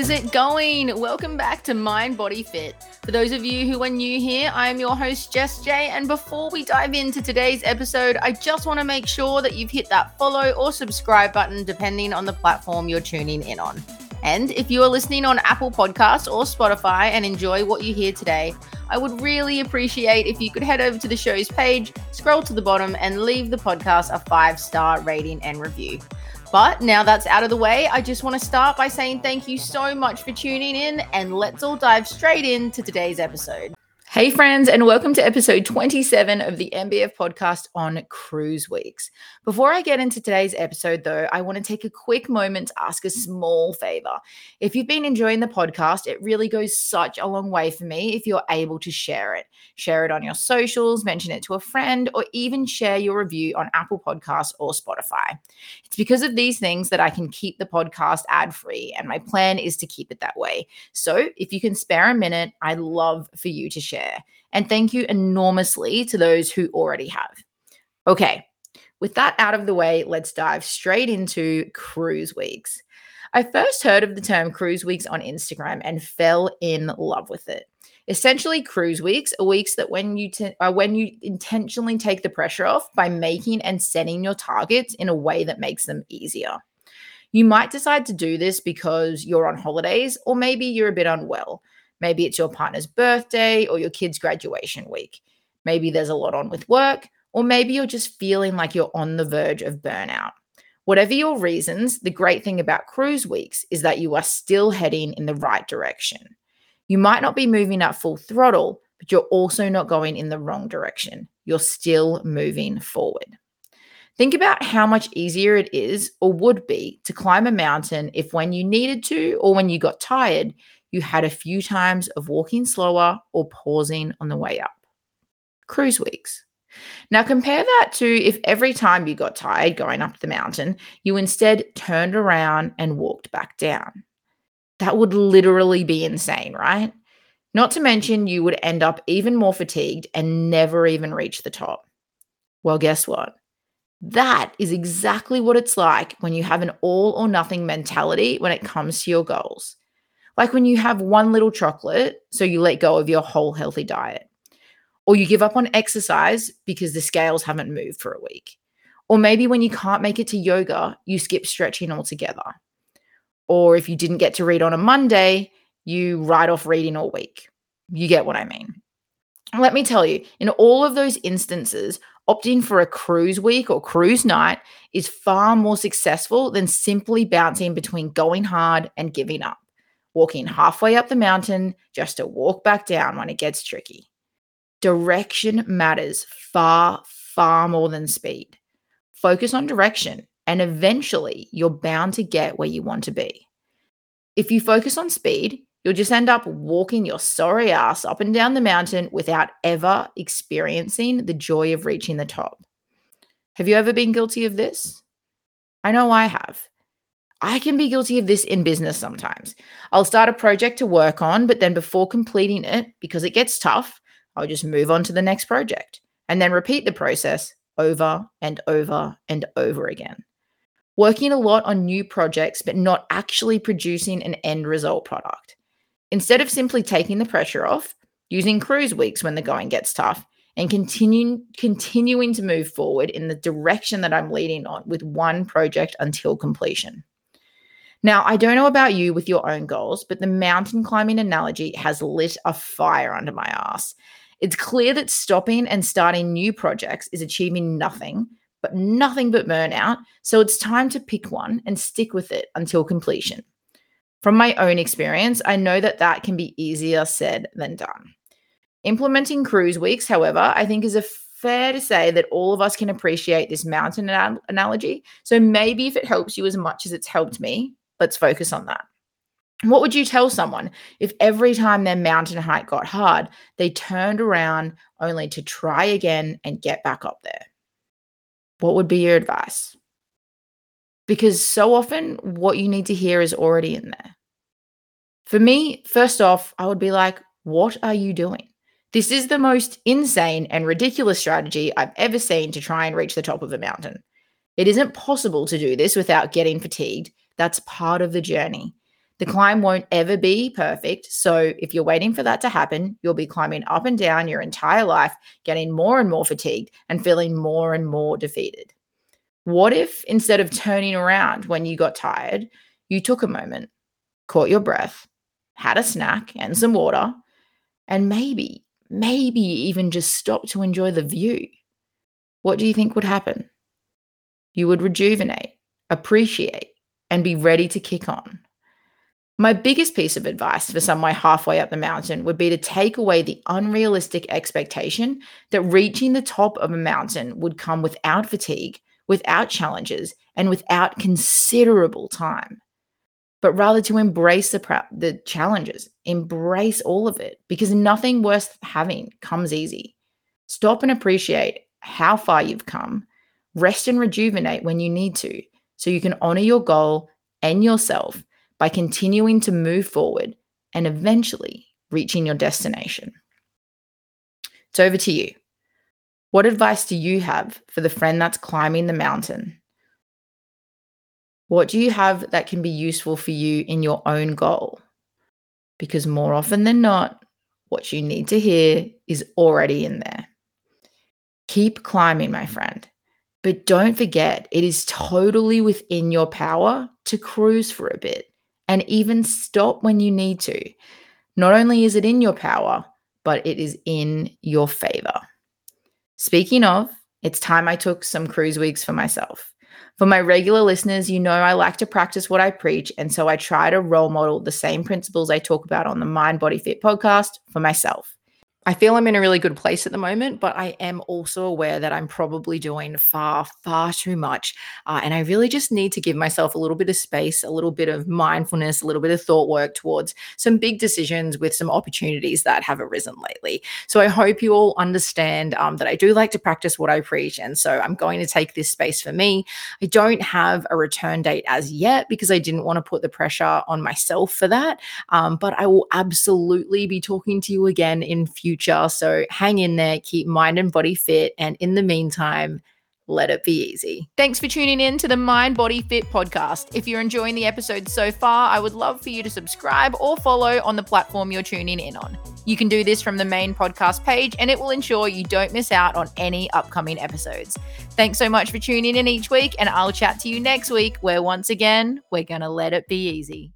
is it going? Welcome back to Mind Body Fit. For those of you who are new here, I am your host, Jess J. And before we dive into today's episode, I just want to make sure that you've hit that follow or subscribe button, depending on the platform you're tuning in on. And if you are listening on Apple Podcasts or Spotify and enjoy what you hear today, I would really appreciate if you could head over to the show's page, scroll to the bottom, and leave the podcast a five star rating and review. But now that's out of the way, I just want to start by saying thank you so much for tuning in, and let's all dive straight into today's episode. Hey, friends, and welcome to episode 27 of the MBF podcast on cruise weeks. Before I get into today's episode, though, I want to take a quick moment to ask a small favor. If you've been enjoying the podcast, it really goes such a long way for me if you're able to share it. Share it on your socials, mention it to a friend, or even share your review on Apple Podcasts or Spotify. It's because of these things that I can keep the podcast ad free, and my plan is to keep it that way. So if you can spare a minute, I'd love for you to share share. And thank you enormously to those who already have. Okay, with that out of the way, let's dive straight into cruise weeks. I first heard of the term cruise weeks on Instagram and fell in love with it. Essentially, cruise weeks are weeks that when you are uh, when you intentionally take the pressure off by making and setting your targets in a way that makes them easier. You might decide to do this because you're on holidays or maybe you're a bit unwell. Maybe it's your partner's birthday or your kid's graduation week. Maybe there's a lot on with work, or maybe you're just feeling like you're on the verge of burnout. Whatever your reasons, the great thing about cruise weeks is that you are still heading in the right direction. You might not be moving at full throttle, but you're also not going in the wrong direction. You're still moving forward. Think about how much easier it is or would be to climb a mountain if, when you needed to or when you got tired, you had a few times of walking slower or pausing on the way up. Cruise weeks. Now, compare that to if every time you got tired going up the mountain, you instead turned around and walked back down. That would literally be insane, right? Not to mention, you would end up even more fatigued and never even reach the top. Well, guess what? That is exactly what it's like when you have an all or nothing mentality when it comes to your goals. Like when you have one little chocolate, so you let go of your whole healthy diet, or you give up on exercise because the scales haven't moved for a week. Or maybe when you can't make it to yoga, you skip stretching altogether. Or if you didn't get to read on a Monday, you write off reading all week. You get what I mean. Let me tell you, in all of those instances, opting for a cruise week or cruise night is far more successful than simply bouncing between going hard and giving up walking halfway up the mountain just to walk back down when it gets tricky. Direction matters far, far more than speed. Focus on direction, and eventually you're bound to get where you want to be. If you focus on speed, you'll just end up walking your sorry ass up and down the mountain without ever experiencing the joy of reaching the top. Have you ever been guilty of this? I know I have. I can be guilty of this in business sometimes. I'll start a project to work on, but then before completing it, because it gets tough, I'll just move on to the next project and then repeat the process over and over and over again. Working a lot on new projects, but not actually producing an end result product. Instead of simply taking the pressure off, using cruise weeks when the going gets tough, and continuing continuing to move forward in the direction that I'm leading on with one project until completion. Now, I don't know about you with your own goals, but the mountain climbing analogy has lit a fire under my ass. It's clear that stopping and starting new projects is achieving nothing, but nothing but burnout. So it's time to pick one and stick with it until completion. From my own experience, I know that that can be easier said than done. Implementing cruise weeks, however, I think is a fair to say that all of us can appreciate this mountain analogy. So maybe if it helps you as much as it's helped me, Let's focus on that. What would you tell someone if every time their mountain hike got hard, they turned around only to try again and get back up there? What would be your advice? Because so often what you need to hear is already in there. For me, first off, I would be like, what are you doing? This is the most insane and ridiculous strategy I've ever seen to try and reach the top of a mountain. It isn't possible to do this without getting fatigued that's part of the journey. The hmm. climb won't ever be perfect. So, if you're waiting for that to happen, you'll be climbing up and down your entire life, getting more and more fatigued and feeling more and more defeated. What if instead of turning around when you got tired, you took a moment, caught your breath, had a snack and some water, and maybe, maybe even just stopped to enjoy the view? What do you think would happen? You would rejuvenate, appreciate, and be ready to kick on. My biggest piece of advice for someone halfway up the mountain would be to take away the unrealistic expectation that reaching the top of a mountain would come without fatigue, without challenges, and without considerable time. But rather to embrace the, the challenges, embrace all of it, because nothing worth having comes easy. Stop and appreciate how far you've come. Rest and rejuvenate when you need to, so you can honor your goal and yourself by continuing to move forward and eventually reaching your destination. It's over to you. What advice do you have for the friend that's climbing the mountain? What do you have that can be useful for you in your own goal? Because more often than not, what you need to hear is already in there. Keep climbing, my friend. But don't forget, it is totally within your power to cruise for a bit and even stop when you need to. Not only is it in your power, but it is in your favor. Speaking of, it's time I took some cruise weeks for myself. For my regular listeners, you know I like to practice what I preach, and so I try to role model the same principles I talk about on the Mind Body Fit podcast for myself. I feel I'm in a really good place at the moment, but I am also aware that I'm probably doing far, far too much. Uh, and I really just need to give myself a little bit of space, a little bit of mindfulness, a little bit of thought work towards some big decisions with some opportunities that have arisen lately. So I hope you all understand um, that I do like to practice what I preach. And so I'm going to take this space for me. I don't have a return date as yet because I didn't want to put the pressure on myself for that. Um, but I will absolutely be talking to you again in future future. So hang in there, keep mind and body fit. And in the meantime, let it be easy. Thanks for tuning in to the Mind Body Fit podcast. If you're enjoying the episode so far, I would love for you to subscribe or follow on the platform you're tuning in on. You can do this from the main podcast page, and it will ensure you don't miss out on any upcoming episodes. Thanks so much for tuning in each week, and I'll chat to you next week, where once again, we're going to let it be easy.